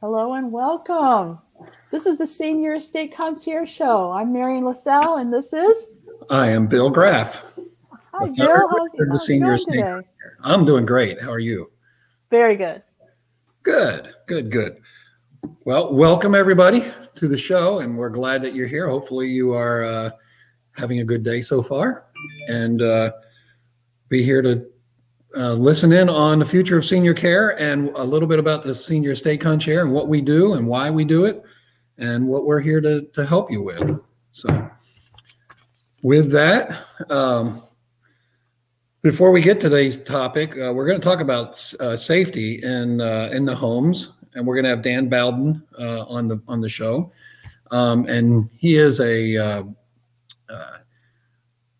Hello and welcome. This is the Senior Estate Concierge Show. I'm Marion LaSalle, and this is. I am Bill Graff. Hi, Bill. The how's Senior Estate today? I'm doing great. How are you? Very good. Good, good, good. Well, welcome everybody to the show, and we're glad that you're here. Hopefully, you are uh, having a good day so far, and uh, be here to uh, listen in on the future of senior care and a little bit about the Senior Estate Concierge and what we do and why we do it and what we're here to, to help you with. So, with that, um, before we get to today's topic, uh, we're going to talk about uh, safety in uh, in the homes, and we're going to have Dan Bowden uh, on the on the show, um, and he is a uh,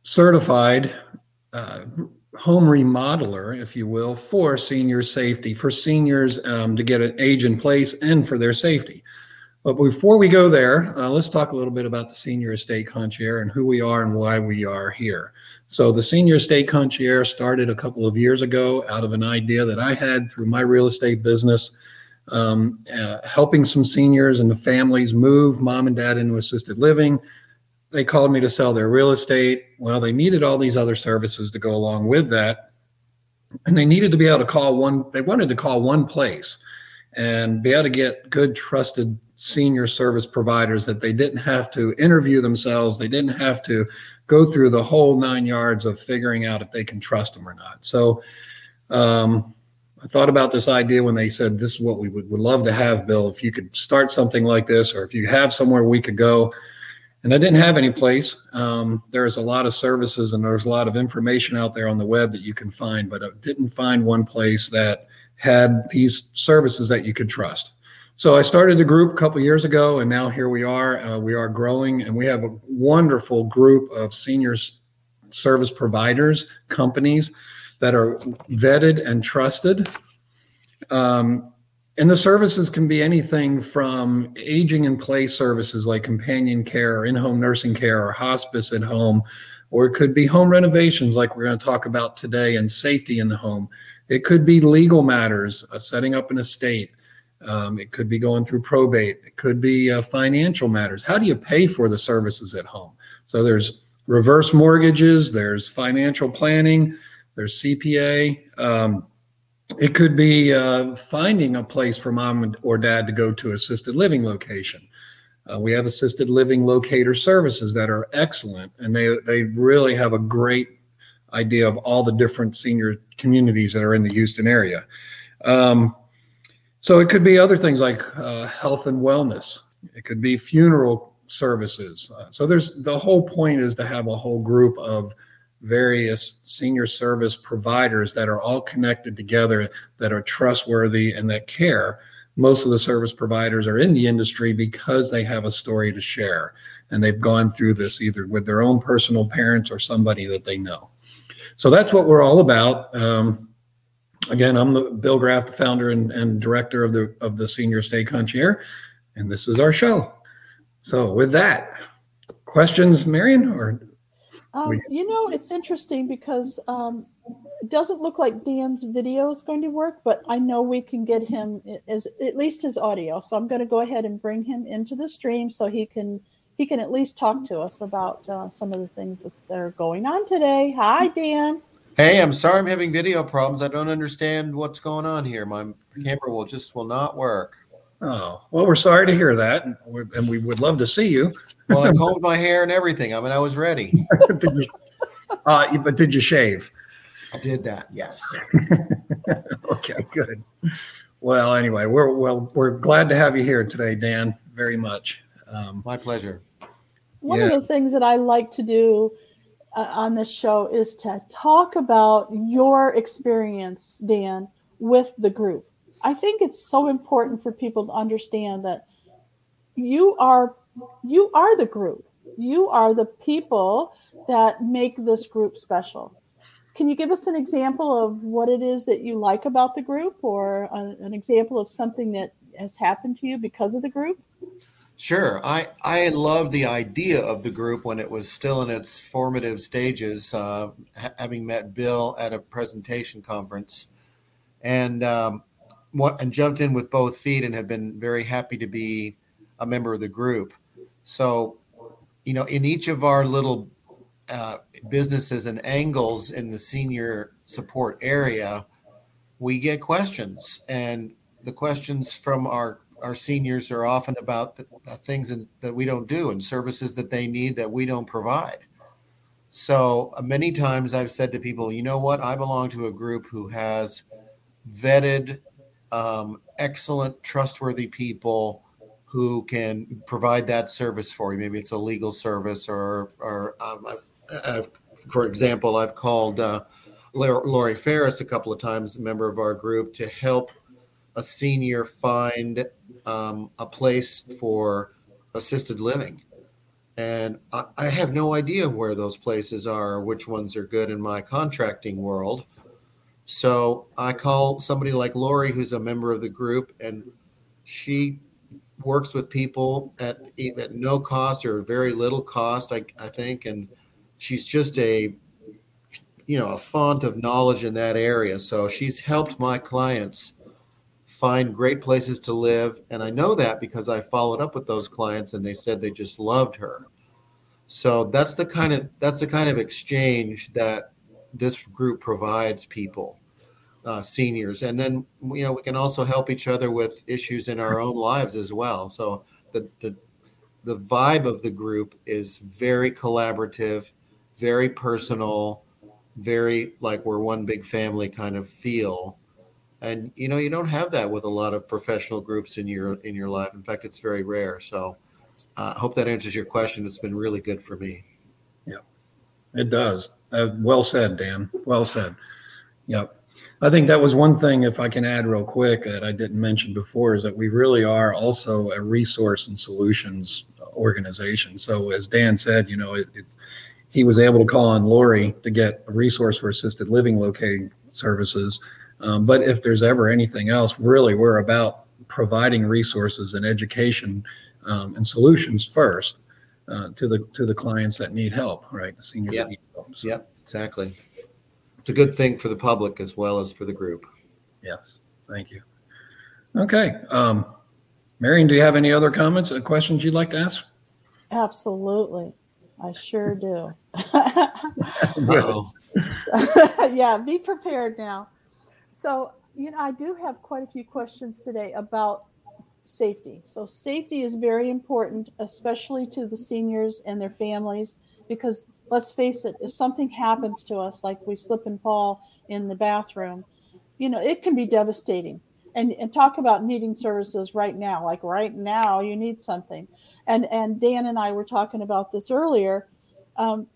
certified home remodeler, if you will, for senior safety, for seniors um, to get an age in place and for their safety. But before we go there, uh, let's talk a little bit about the Senior Estate Concierge and who we are and why we are here. So, the Senior Estate Concierge started a couple of years ago out of an idea that I had through my real estate business, um, uh, helping some seniors and the families move mom and dad into assisted living they called me to sell their real estate. Well, they needed all these other services to go along with that. And they needed to be able to call one, they wanted to call one place and be able to get good, trusted senior service providers that they didn't have to interview themselves. They didn't have to go through the whole nine yards of figuring out if they can trust them or not. So, um, I thought about this idea when they said, This is what we would, would love to have, Bill. If you could start something like this, or if you have somewhere we could go, and I didn't have any place. Um, there's a lot of services and there's a lot of information out there on the web that you can find, but I didn't find one place that had these services that you could trust. So I started a group a couple years ago, and now here we are. Uh, we are growing, and we have a wonderful group of senior service providers, companies that are vetted and trusted. Um, and the services can be anything from aging in place services like companion care or in home nursing care or hospice at home, or it could be home renovations like we're going to talk about today and safety in the home. It could be legal matters, uh, setting up an estate. Um, it could be going through probate. It could be uh, financial matters. How do you pay for the services at home? So there's reverse mortgages, there's financial planning, there's CPA. Um, it could be uh, finding a place for mom or dad to go to assisted living location. Uh, we have assisted living locator services that are excellent, and they they really have a great idea of all the different senior communities that are in the Houston area. Um, so it could be other things like uh, health and wellness. It could be funeral services. Uh, so there's the whole point is to have a whole group of various senior service providers that are all connected together that are trustworthy and that care. Most of the service providers are in the industry because they have a story to share and they've gone through this either with their own personal parents or somebody that they know. So that's what we're all about. Um, again i'm the bill graff the founder and, and director of the of the senior estate concierge and this is our show. So with that questions marion or um, you know, it's interesting because um, it doesn't look like Dan's video is going to work, but I know we can get him as at least his audio. So I'm going to go ahead and bring him into the stream so he can he can at least talk to us about uh, some of the things that are going on today. Hi, Dan. Hey, I'm sorry I'm having video problems. I don't understand what's going on here. My camera will just will not work. Oh, well, we're sorry to hear that. And we would love to see you. Well, I combed my hair and everything. I mean, I was ready. did you, uh, but did you shave? I did that. Yes. okay, good. Well, anyway, we're well, we're glad to have you here today, Dan. Very much. Um, my pleasure. One yeah. of the things that I like to do uh, on this show is to talk about your experience, Dan, with the group. I think it's so important for people to understand that you are you are the group. You are the people that make this group special. Can you give us an example of what it is that you like about the group or a, an example of something that has happened to you because of the group? Sure. I, I love the idea of the group when it was still in its formative stages, uh, having met Bill at a presentation conference. And um, what, and jumped in with both feet and have been very happy to be a member of the group. So, you know, in each of our little uh, businesses and angles in the senior support area, we get questions, and the questions from our our seniors are often about the, things in, that we don't do and services that they need that we don't provide. So uh, many times I've said to people, you know what? I belong to a group who has vetted, um, excellent, trustworthy people who can provide that service for you. Maybe it's a legal service, or, or um, I've, for example, I've called uh, Lori Ferris a couple of times, a member of our group, to help a senior find um, a place for assisted living and I, I have no idea where those places are or which ones are good in my contracting world. So I call somebody like Lori, who's a member of the group, and she works with people at, at no cost or very little cost, I, I think. And she's just a, you know, a font of knowledge in that area. So she's helped my clients find great places to live. And I know that because I followed up with those clients and they said they just loved her. So that's the kind of that's the kind of exchange that this group provides people, uh, seniors, and then you know we can also help each other with issues in our own lives as well. So the the the vibe of the group is very collaborative, very personal, very like we're one big family kind of feel. And you know you don't have that with a lot of professional groups in your in your life. In fact it's very rare. So i uh, hope that answers your question. It's been really good for me. Yeah it does. Uh, well said dan. Well said. Yep i think that was one thing if i can add real quick that i didn't mention before is that we really are also a resource and solutions organization so as dan said you know it, it he was able to call on lori to get a resource for assisted living locating services um, but if there's ever anything else, really, we're about providing resources and education um, and solutions first uh, to the to the clients that need help, right? The seniors yep. need help. So. Yep, exactly. It's a good thing for the public as well as for the group. Yes, thank you. Okay, um, Marion, do you have any other comments or questions you'd like to ask? Absolutely, I sure do. yeah, be prepared now. So, you know, I do have quite a few questions today about safety. So, safety is very important, especially to the seniors and their families, because let's face it, if something happens to us, like we slip and fall in the bathroom, you know, it can be devastating. And, and talk about needing services right now, like right now, you need something. And and Dan and I were talking about this earlier. Um,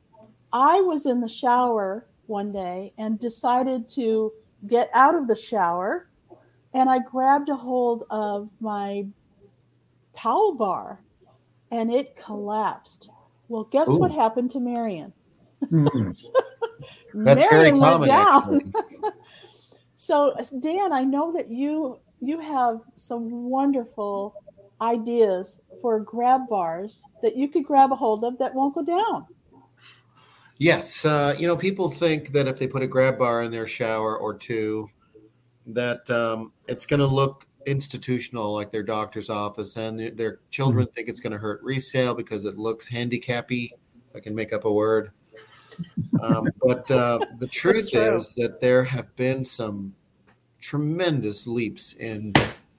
I was in the shower one day and decided to get out of the shower and I grabbed a hold of my towel bar and it collapsed. Well, guess Ooh. what happened to Marion? Mm. That's Marion went down. so, Dan, I know that you you have some wonderful ideas for grab bars that you could grab a hold of that won't go down. Yes, uh, you know, people think that if they put a grab bar in their shower or two, that um, it's going to look institutional, like their doctor's office, and their, their children mm-hmm. think it's going to hurt resale because it looks handicappy. I can make up a word. Um, but uh, the truth is that there have been some tremendous leaps in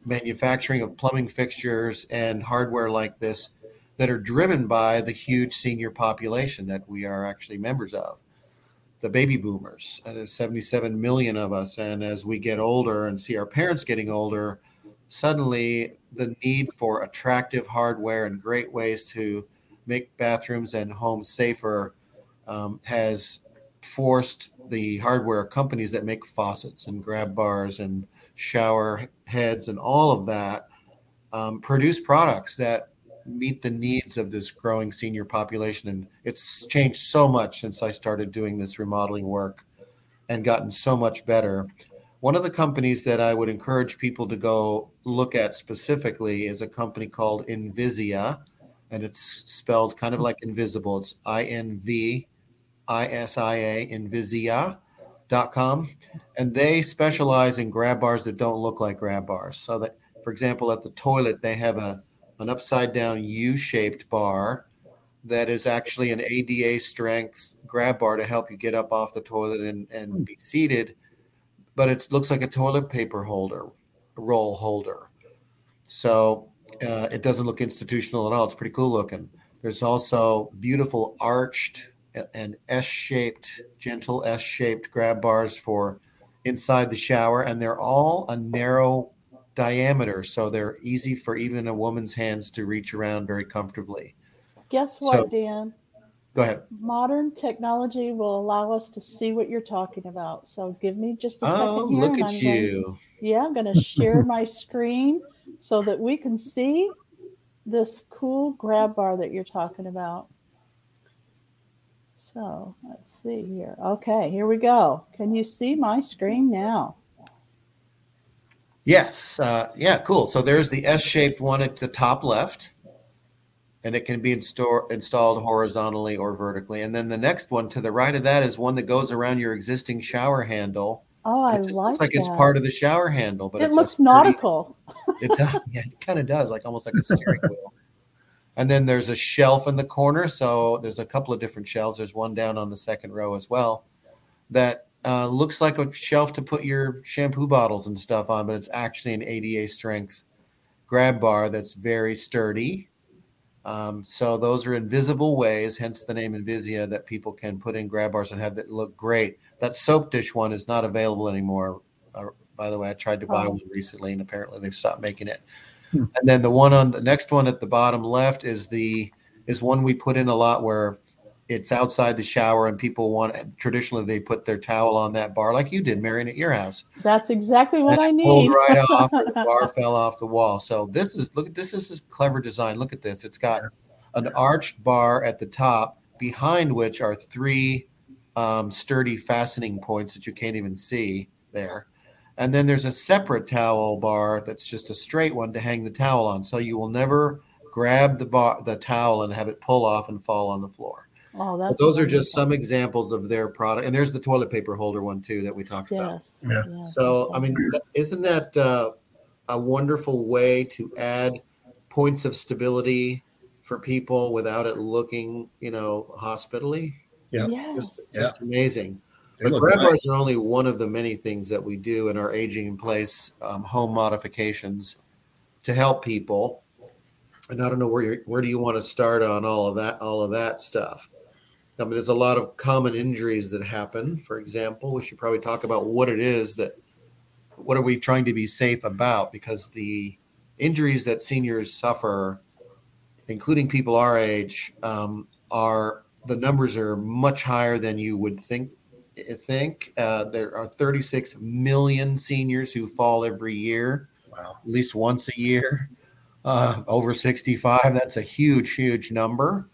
manufacturing of plumbing fixtures and hardware like this that are driven by the huge senior population that we are actually members of. The baby boomers, and there's 77 million of us. And as we get older and see our parents getting older, suddenly the need for attractive hardware and great ways to make bathrooms and homes safer um, has forced the hardware companies that make faucets and grab bars and shower heads and all of that um, produce products that meet the needs of this growing senior population. And it's changed so much since I started doing this remodeling work and gotten so much better. One of the companies that I would encourage people to go look at specifically is a company called Invisia, and it's spelled kind of like invisible. It's I N V I S I A, Invisia.com. grabbar.com and they specialize in grab bars that don't look like grab bars. So that for example at the toilet they have a an upside down U-shaped bar that is actually an ADA strength grab bar to help you get up off the toilet and, and be seated, but it looks like a toilet paper holder, roll holder. So uh, it doesn't look institutional at all. It's pretty cool looking. There's also beautiful arched and S-shaped, gentle S-shaped grab bars for inside the shower, and they're all a narrow diameter, so they're easy for even a woman's hands to reach around very comfortably. Guess what, so, Dan? Go ahead. Modern technology will allow us to see what you're talking about. So give me just a second oh, here. Look at I'm you. Going, yeah, I'm going to share my screen so that we can see this cool grab bar that you're talking about. So let's see here. Okay, here we go. Can you see my screen now? Yes. Uh, yeah, cool. So there's the S shaped one at the top left and it can be install, installed horizontally or vertically. And then the next one to the right of that is one that goes around your existing shower handle. Oh, I it like It's like that. it's part of the shower handle, but it looks nautical. it does, yeah, it kind of does, like almost like a steering wheel. And then there's a shelf in the corner. So there's a couple of different shelves. There's one down on the second row as well that uh, looks like a shelf to put your shampoo bottles and stuff on, but it's actually an ADA strength grab bar that's very sturdy um, so those are invisible ways, hence the name Invisia, that people can put in grab bars and have that look great. That soap dish one is not available anymore. Uh, by the way, I tried to buy oh. one recently, and apparently they've stopped making it. Hmm. And then the one on the next one at the bottom left is the is one we put in a lot where it's outside the shower and people want traditionally they put their towel on that bar like you did marion at your house. That's exactly what i need. pulled right off the bar fell off the wall. So this is look at this is a clever design. Look at this. It's got an arched bar at the top behind which are three um, sturdy fastening points that you can't even see there. And then there's a separate towel bar that's just a straight one to hang the towel on. So you will never grab the bar the towel and have it pull off and fall on the floor Oh, that's those are just some examples of their product. And there's the toilet paper holder one too that we talked yes. about. Yeah. So, I mean, isn't that uh, a wonderful way to add points of stability for people without it looking, you know, hospitally? Yeah. Yes. Just, just yeah. amazing. but grab nice. bars are only one of the many things that we do in our aging in place um, home modifications to help people. And I don't know where where do you want to start on all of that all of that stuff. I mean, there's a lot of common injuries that happen. For example, we should probably talk about what it is that, what are we trying to be safe about? Because the injuries that seniors suffer, including people our age, um, are the numbers are much higher than you would think. Think uh, there are 36 million seniors who fall every year, wow. at least once a year. Uh, over 65, that's a huge, huge number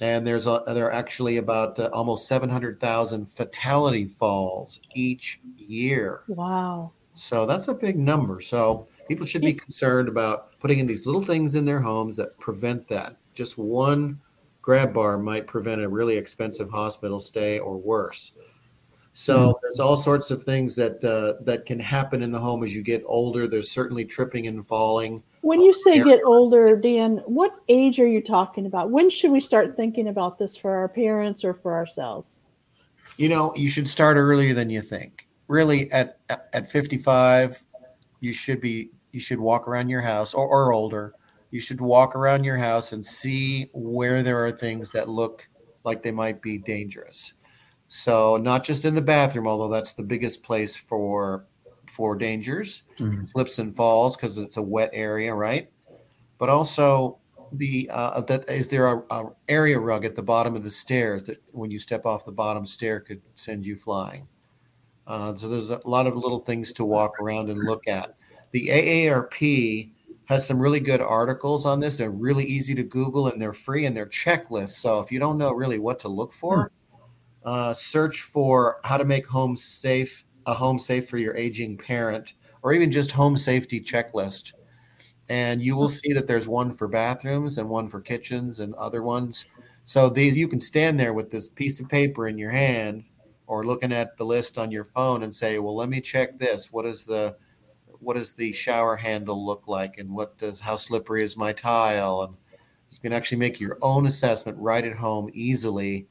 and there's a, there are actually about uh, almost 700,000 fatality falls each year. Wow. So that's a big number. So people should be concerned about putting in these little things in their homes that prevent that. Just one grab bar might prevent a really expensive hospital stay or worse. So mm-hmm. there's all sorts of things that uh, that can happen in the home as you get older. There's certainly tripping and falling. When you say get older, Dan, what age are you talking about? When should we start thinking about this for our parents or for ourselves? You know, you should start earlier than you think. Really, at at 55, you should be you should walk around your house or, or older. You should walk around your house and see where there are things that look like they might be dangerous. So not just in the bathroom, although that's the biggest place for for dangers, mm-hmm. slips and falls because it's a wet area, right? But also the uh, that is there a, a, area rug at the bottom of the stairs that when you step off the bottom stair could send you flying. Uh, so there's a lot of little things to walk around and look at. The AARP has some really good articles on this. They're really easy to Google and they're free and they're checklists. So if you don't know really what to look for, hmm. Uh, search for how to make home safe a home safe for your aging parent or even just home safety checklist. And you will see that there's one for bathrooms and one for kitchens and other ones. So these you can stand there with this piece of paper in your hand or looking at the list on your phone and say, well, let me check this. What is the what does the shower handle look like? And what does how slippery is my tile? And you can actually make your own assessment right at home easily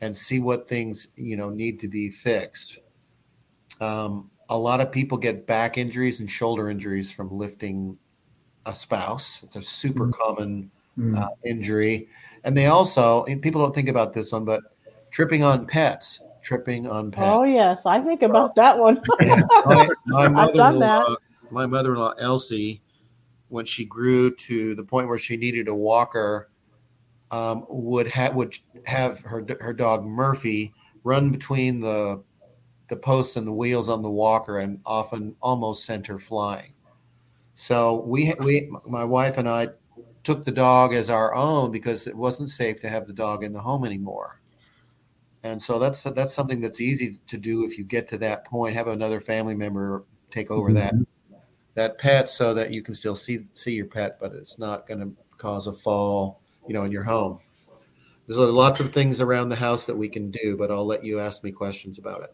and see what things you know need to be fixed. Um, a lot of people get back injuries and shoulder injuries from lifting a spouse. It's a super mm-hmm. common mm-hmm. uh, injury. And they also people don't think about this one but tripping on pets tripping on pets. oh yes. I think about that one. My, my i've done that. my mother-in-law Elsie, when she grew to the point where she needed a walker, um, would have would have her her dog Murphy run between the the posts and the wheels on the walker, and often almost sent her flying. So we we my wife and I took the dog as our own because it wasn't safe to have the dog in the home anymore. And so that's that's something that's easy to do if you get to that point. Have another family member take over mm-hmm. that that pet so that you can still see see your pet, but it's not going to cause a fall, you know, in your home. There's lots of things around the house that we can do, but I'll let you ask me questions about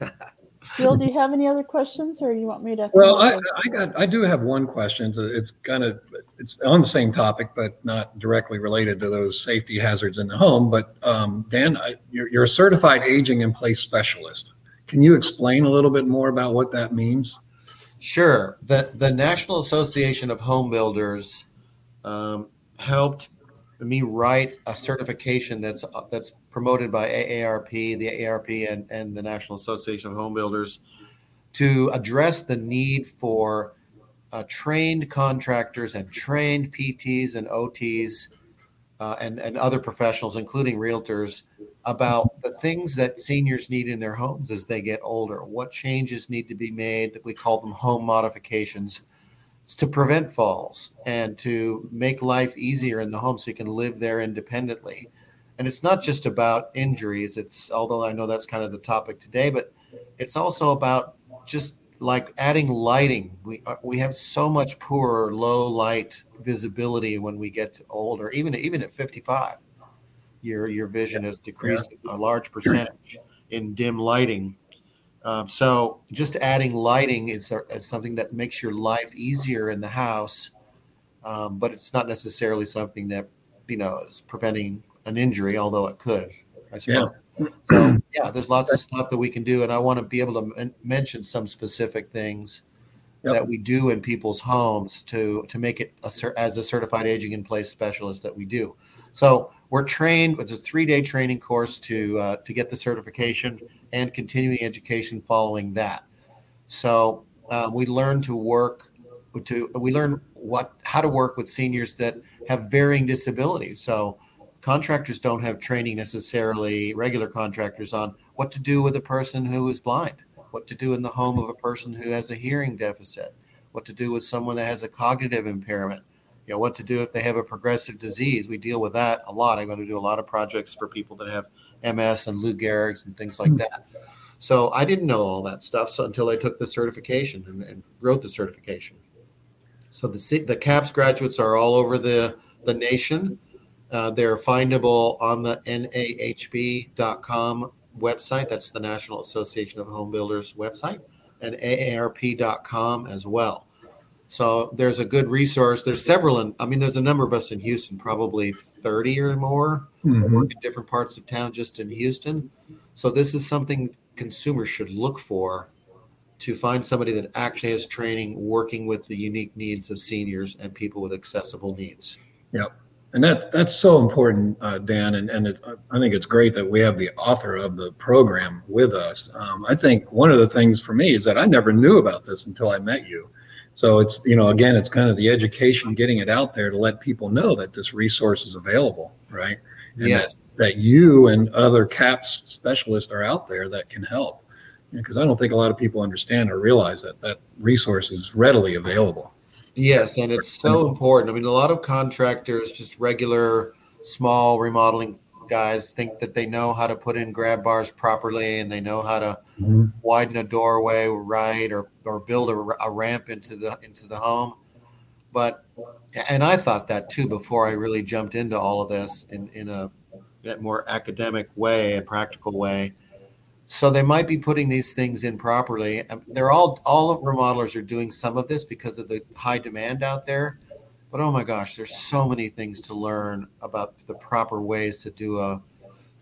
it. Bill, do you have any other questions, or you want me to? Well, I, I got I do have one question. It's kind of it's on the same topic, but not directly related to those safety hazards in the home. But um, Dan, I, you're, you're a certified aging in place specialist. Can you explain a little bit more about what that means? Sure. The the National Association of Home Builders um, helped me write a certification that's uh, that's promoted by AARP, the AARP, and, and the National Association of Home Builders to address the need for uh, trained contractors and trained PTs and OTs uh, and, and other professionals, including realtors, about the things that seniors need in their homes as they get older. What changes need to be made? We call them home modifications to prevent falls and to make life easier in the home so you can live there independently. And it's not just about injuries. It's although I know that's kind of the topic today, but it's also about just like adding lighting. We uh, we have so much poor low light visibility when we get older, even even at 55 your your vision has decreased yeah. a large percentage in dim lighting. Um, so just adding lighting is, is, something that makes your life easier in the house, um, but it's not necessarily something that you know is preventing an injury, although it could. I suppose. Yeah. So yeah, there's lots of stuff that we can do, and I want to be able to m- mention some specific things yep. that we do in people's homes to to make it a, as a certified aging in place specialist that we do. So we're trained. It's a three-day training course to uh, to get the certification and continuing education following that. So um, we learn to work to we learn what how to work with seniors that have varying disabilities. So contractors don't have training necessarily regular contractors on what to do with a person who is blind, what to do in the home of a person who has a hearing deficit, what to do with someone that has a cognitive impairment, you know what to do if they have a progressive disease. We deal with that a lot. I'm going to do a lot of projects for people that have MS and Lou Gehrig's and things like hmm. that. So I didn't know all that stuff so until I took the certification and, and wrote the certification. So the the CAPS graduates are all over the the nation. Uh, they're findable on the NAHB.com website. That's the National Association of Home Builders website, and AARP.com as well. So there's a good resource. There's several, in, I mean, there's a number of us in Houston, probably 30 or more, mm-hmm. work in different parts of town just in Houston. So this is something consumers should look for to find somebody that actually has training working with the unique needs of seniors and people with accessible needs. Yep. And that that's so important, uh, Dan. And, and it, I think it's great that we have the author of the program with us. Um, I think one of the things for me is that I never knew about this until I met you. So it's, you know, again, it's kind of the education, getting it out there to let people know that this resource is available, right? And yes. That, that you and other CAPS specialists are out there that can help. Because I don't think a lot of people understand or realize that that resource is readily available. Yes, and it's so mm-hmm. important. I mean, a lot of contractors, just regular small remodeling guys think that they know how to put in grab bars properly and they know how to mm-hmm. widen a doorway right or or build a, a, ramp into the into the home but and i thought that too before i really jumped into all of this in in a more academic way a practical way so they might be putting these things in properly. They're all all remodelers are doing some of this because of the high demand out there. But oh my gosh, there's so many things to learn about the proper ways to do a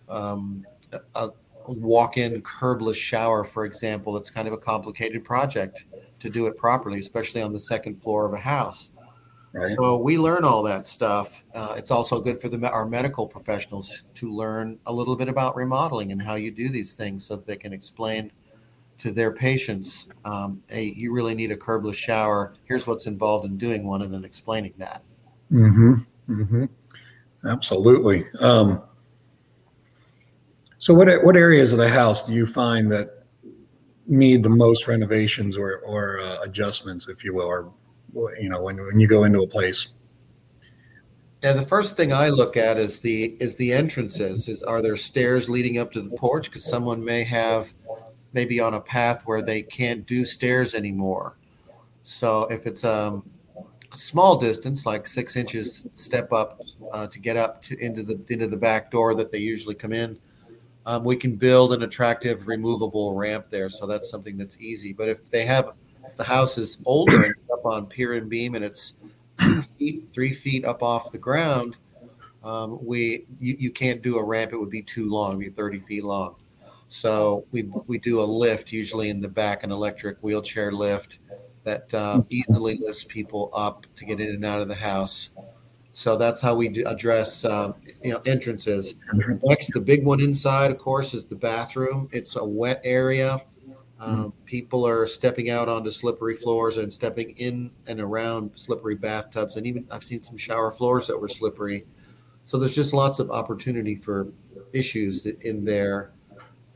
um, a, walk-in curbless shower, for example. It's kind of a complicated project to do it properly, especially on the second floor of a house. Right. So we learn all that stuff. Uh, it's also good for the, our medical professionals to learn a little bit about remodeling and how you do these things, so that they can explain to their patients, um, "Hey, you really need a curbless shower. Here's what's involved in doing one," and then explaining that. Mm-hmm. Mm-hmm. Absolutely. Um, so, what what areas of the house do you find that need the most renovations or or uh, adjustments, if you will, or you know when when you go into a place yeah the first thing i look at is the is the entrances is are there stairs leading up to the porch because someone may have maybe on a path where they can't do stairs anymore so if it's um, a small distance like six inches step up uh, to get up to into the into the back door that they usually come in um, we can build an attractive removable ramp there so that's something that's easy but if they have if the house is older and up on pier and beam and it's two feet, three feet up off the ground, um, we you, you can't do a ramp. It would be too long, be 30 feet long. So we we do a lift usually in the back, an electric wheelchair lift that um, easily lifts people up to get in and out of the house. So that's how we do address um, you know entrances. Next, the big one inside, of course, is the bathroom. It's a wet area. Um, people are stepping out onto slippery floors and stepping in and around slippery bathtubs, and even I've seen some shower floors that were slippery. So there's just lots of opportunity for issues in there.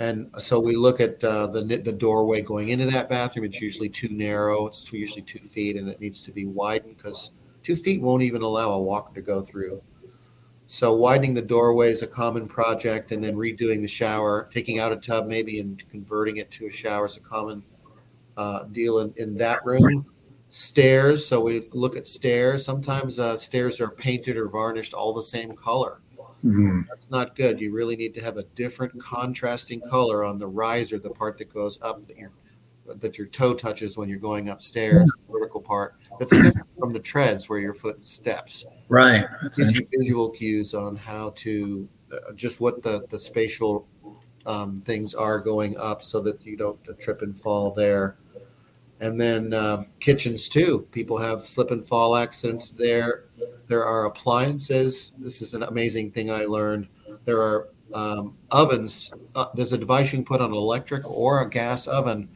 And so we look at uh, the the doorway going into that bathroom. It's usually too narrow. It's usually two feet, and it needs to be widened because two feet won't even allow a walker to go through. So widening the doorway is a common project, and then redoing the shower, taking out a tub maybe and converting it to a shower is a common uh, deal in, in that room. Stairs, so we look at stairs. Sometimes uh, stairs are painted or varnished all the same color. Mm-hmm. That's not good. You really need to have a different contrasting color on the riser, the part that goes up that your that your toe touches when you're going upstairs, the vertical part. That's different from the treads where your foot steps. Right. That's gives you visual cues on how to uh, just what the the spatial um, things are going up, so that you don't uh, trip and fall there. And then um, kitchens too. People have slip and fall accidents there. There are appliances. This is an amazing thing I learned. There are um, ovens. Uh, there's a device you can put on an electric or a gas oven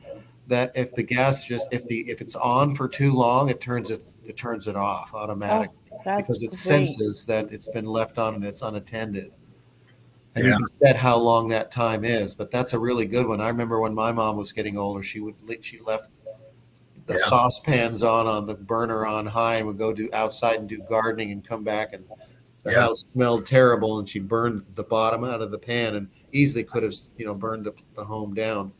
that if the gas just if the if it's on for too long, it turns it it turns it off automatically. Oh because it great. senses that it's been left on and it's unattended. And yeah. you can set how long that time is, but that's a really good one. I remember when my mom was getting older, she would she left the yeah. saucepans on on the burner on high and would go do outside and do gardening and come back and the yeah. house smelled terrible and she burned the bottom out of the pan and easily could have you know burned the, the home down.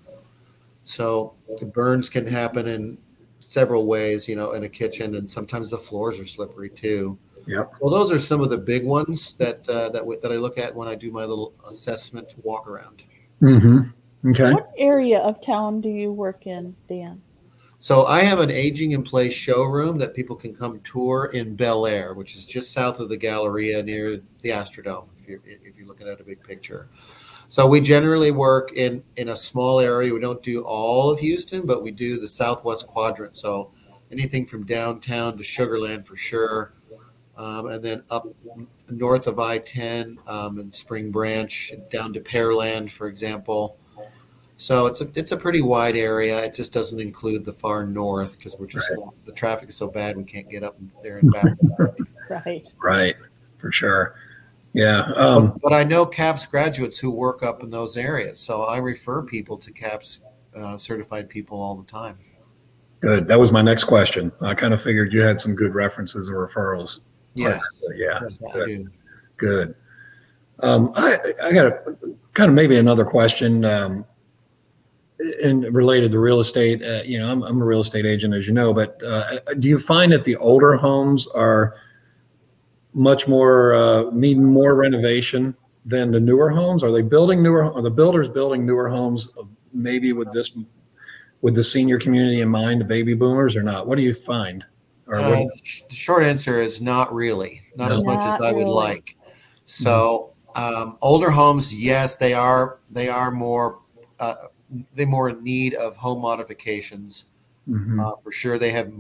So the burns can happen in several ways, you know, in a kitchen, and sometimes the floors are slippery too. Yeah. Well, those are some of the big ones that uh, that w- that I look at when I do my little assessment walk around. Mm-hmm. Okay. What area of town do you work in, Dan? So I have an aging in place showroom that people can come tour in Bellaire, which is just south of the Galleria near the Astrodome. If you're if you're looking at a big picture. So we generally work in in a small area. We don't do all of Houston, but we do the southwest quadrant. So anything from downtown to Sugarland for sure, um, and then up north of I-10 um, and Spring Branch down to Pearland, for example. So it's a it's a pretty wide area. It just doesn't include the far north because we're just right. the traffic is so bad we can't get up there and back. right. Right. For sure. Yeah. Um, but, but, I know CAPS graduates who work up in those areas. So I refer people to CAPS uh, certified people all the time. Good. That was my next question. I kind of figured you had some good references or referrals. Yes. But, yeah. Yes, good. Good. Um, I, I got a kind of maybe another question. Um, and related to real estate, uh, you know, I'm, I'm, a real estate agent, as you know, but uh, do you find that the older homes are much more uh, need more renovation than the newer homes? Are they building newer? Are the builders building newer homes? Maybe with this, with the senior community in mind, the baby boomers, or not? What do you find? Or Uh, what, the short answer is not really, not as much as Not I would really. like. So um, older homes, yes, they are they are more uh, they more in need of home modifications Mhm, uh, for sure. They have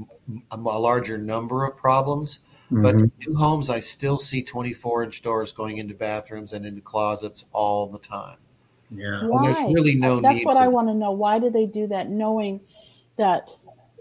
a larger number of problems, but mhm. new homes, I still see 24 inch doors going into bathrooms and into closets all the time. yeah, And there's Why? really no That's need what for- I want to know. Why do they do that, knowing that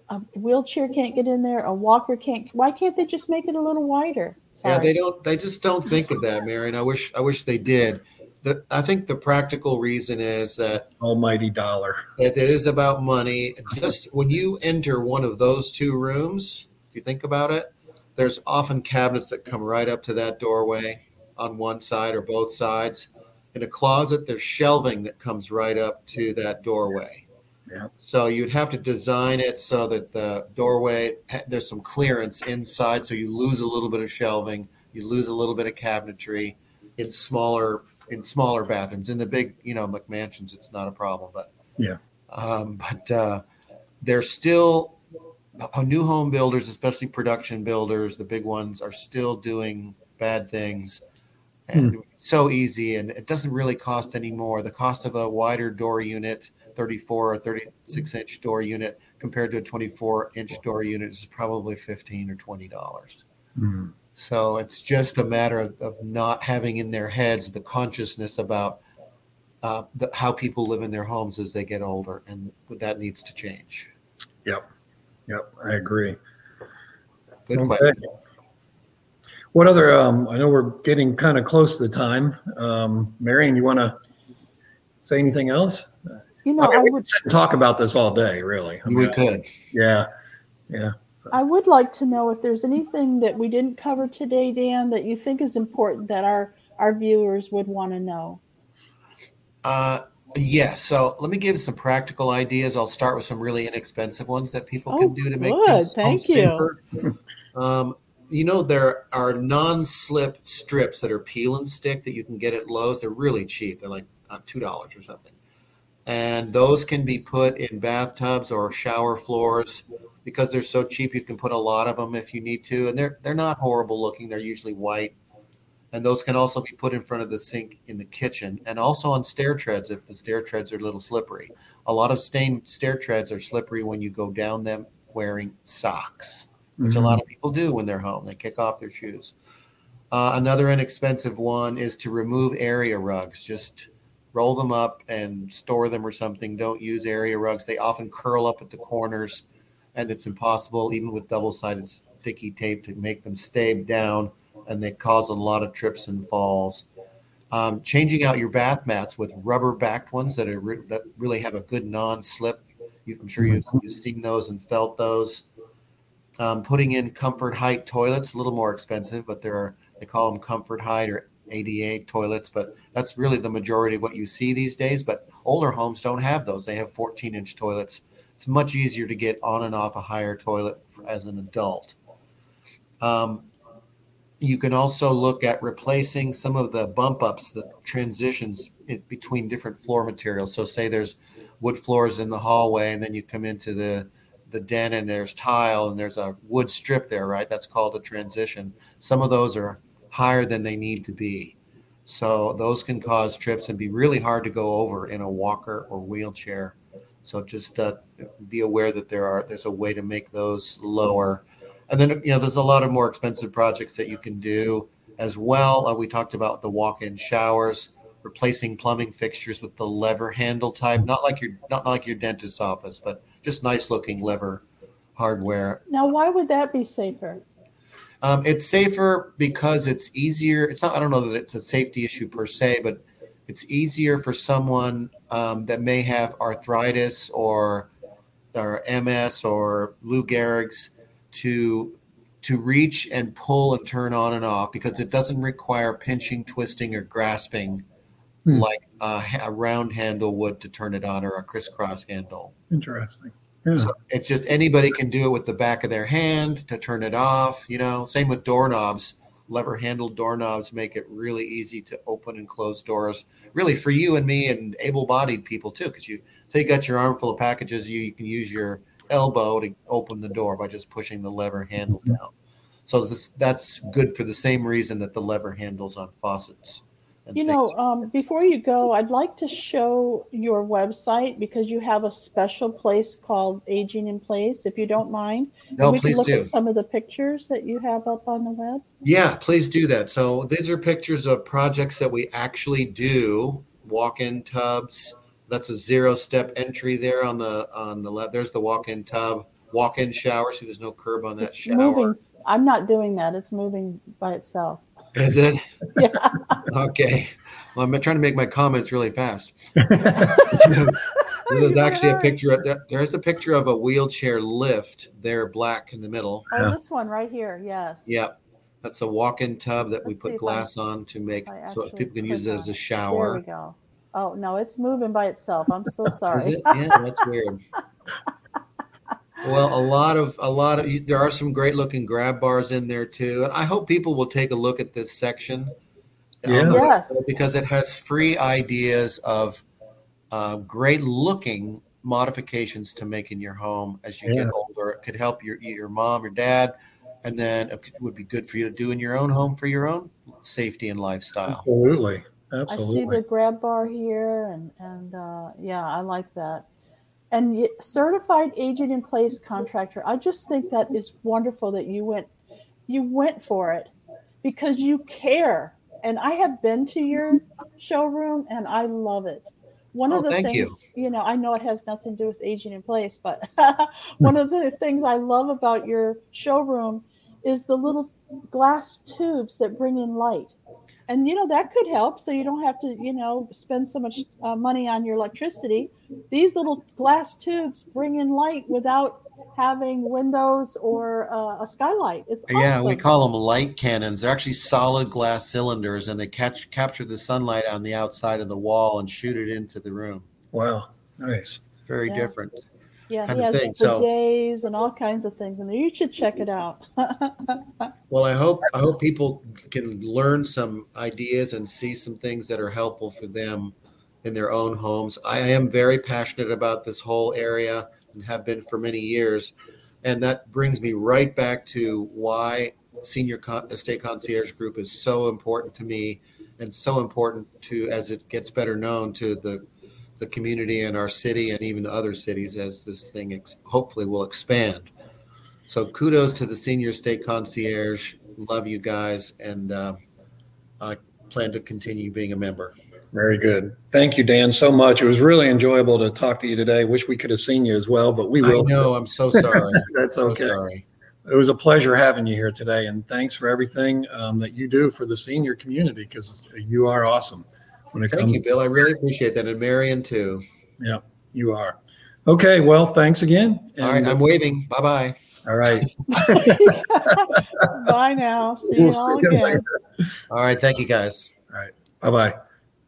a wheelchair can't get in there, a walker can't? Why can't they just make it a little wider? Yeah, they don't. They just don't think of that, Marion. I wish. I wish they did. The, I think the practical reason is that almighty dollar. It is about money. Just when you enter one of those two rooms, if you think about it, there's often cabinets that come right up to that doorway on one side or both sides. In a closet, there's shelving that comes right up to that doorway. Yeah. So you'd have to design it so that the doorway there's some clearance inside, so you lose a little bit of shelving, you lose a little bit of cabinetry in smaller in smaller bathrooms. In the big, you know, McMansions, it's not a problem, but Yeah. um, but uh, they're still uh, new home builders, especially production builders. The big ones are still doing bad things, and Hmm. so easy, and it doesn't really cost any more. The cost of a wider door unit, 34 or 36 inch door unit, compared to a 24 inch door unit, is probably 15 or 20 dollars. Mhm. So it's just a matter of, of not having in their heads the consciousness about uh, the, how people live in their homes as they get older, and that needs to change. Yep, yep, I agree. Good Okay. question. What other? Um, I know we're getting kind of close to the time. Um, Marion, you want to say anything else? you know, I mean, I we would could talk about this all day, really. I We mean, could. Yeah, yeah. I would like to know if there's anything that we didn't cover today, Dan, that you think is important that our our viewers would want to know. Uh, yes. So let me give some practical ideas. I'll start with some really inexpensive ones that people Oh, can do to make good. things Thank you. safer. Um, you know, there are non-slip strips that are peel and stick that you can get at Lowe's. They're really cheap. They're like uh, two dollars or something, and those can be put in bathtubs or shower floors. Because they're so cheap, you can put a lot of them if you need to, and they're they're not horrible looking. They're usually white, and those can also be put in front of the sink in the kitchen and also on stair treads if the stair treads are a little slippery. A lot of stained stair treads are slippery when you go down them wearing socks, which a lot of people do when they're home. They kick off their shoes. Uh, another inexpensive one is to remove area rugs. Just roll them up and store them or something. Don't use area rugs. They often curl up at the corners, and it's impossible, even with double sided sticky tape, to make them stay down and they cause a lot of trips and falls. Um, changing out your bath mats with rubber backed ones that are re- that really have a good non slip. I'm sure you've, you've seen those and felt those. Um, putting in comfort height toilets, a little more expensive, but there are they call them comfort height or ADA toilets, but that's really the majority of what you see these days. But older homes don't have those; they have 14 inch toilets. It's much easier to get on and off a higher toilet as an adult. Um, you can also look at replacing some of the bump ups, the transitions between different floor materials. So, say there's wood floors in the hallway, and then you come into the the den, and there's tile, and there's a wood strip there, right? That's called a transition. Some of those are higher than they need to be, so those can cause trips and be really hard to go over in a walker or wheelchair. So, just uh, be aware that there are there's a way to make those lower. And then, you know, there's a lot of more expensive projects that you can do as well. Uh, we talked about the walk-in showers, replacing plumbing fixtures with the lever handle type, not like your not like your dentist's office, but just nice looking lever hardware. Now, why would that be safer? Um, it's safer because it's easier. It's not. I don't know that it's a safety issue per se, but it's easier for someone um, that may have arthritis or or MS or Lou Gehrig's to to reach and pull and turn on and off because it doesn't require pinching, twisting, or grasping Hmm. like a, a round handle would to turn it on or a crisscross handle. Interesting. Yeah. So it's just anybody can do it with the back of their hand to turn it off. You know, same with doorknobs. Lever handled doorknobs make it really easy to open and close doors, really for you and me and able bodied people too. Because you say you got your arm full of packages, you, you can use your elbow to open the door by just pushing the lever handle down. So this, that's good for the same reason that the lever handles on faucets. You know, um, before you go, I'd like to show your website because you have a special place called Aging in Place, if you don't mind. No, we can please look do. at some of the pictures that you have up on the web. Yeah, please do that. So these are pictures of projects that we actually do. Walk-in tubs. That's a zero-step entry there on the on the left. There's the walk-in tub. Walk-in shower. See, there's no curb on that It's shower. moving. I'm not doing that. It's moving by itself. Is it? Yeah. Okay. Well, I'm trying to make my comments really fast. You're There's actually a picture of there- there's a picture of a wheelchair lift there, black in the middle. Oh, Yeah. this one right here. Yes. Yep. That's a walk-in tub that we Let's see put if I- glass on to make so people can use it as a shower. There we go. Oh no, it's moving by itself. I'm so sorry. Is it? Yeah, that's weird. Well, a lot of a lot of there are some great looking grab bars in there too, and I hope people will take a look at this section. On Yeah. the Yes. website because it has free ideas of uh, great looking modifications to make in your home as you Yeah. get older. It could help your your mom or dad, and then it would be good for you to do in your own home for your own safety and lifestyle. Absolutely. Absolutely. I see the grab bar here, and and uh, yeah, I like that. And certified aging in place contractor. I just think that is wonderful that you went you went for it because you care. And I have been to your showroom, and I love it. One Oh, of the thank you. things, you know, I know it has nothing to do with aging in place, but one of the things I love about your showroom is the little glass tubes that bring in light and you know that could help so you don't have to you know spend so much uh, money on your electricity these little glass tubes bring in light without having windows or uh, a skylight it's Yeah, we call them light cannons. They're actually solid glass cylinders, and they catch capture the sunlight on the outside of the wall and shoot it into the room. Wow. Nice. Very Yeah. different. yeah kind he of has thing, so- days and all kinds of things and you should check it out Well, I hope I hope people can learn some ideas and see some things that are helpful for them in their own homes. I am very passionate about this whole area and have been for many years, and that brings me right back to why senior con- estate concierge group is so important to me and so important to as it gets better known to the the community and our city and even other cities as this thing ex- hopefully will expand. So kudos to the senior estate concierge. Love you guys, and uh, I plan to continue being a member. Very good. Thank you, Dan, so much. It was really enjoyable to talk to you today. Wish we could have seen you as well, but we I will. know. I'm so sorry. That's so okay. sorry. It was a pleasure having you here today, and thanks for everything um, that you do for the senior community because you are awesome. When it Thank comes, you, Bill. I really appreciate that, and Marion too. Yeah, you are. Okay, well, thanks again. All right, I'm waving. Bye bye. all right. bye now see We'll you see all you again later. All right, thank you guys. All right. Bye bye.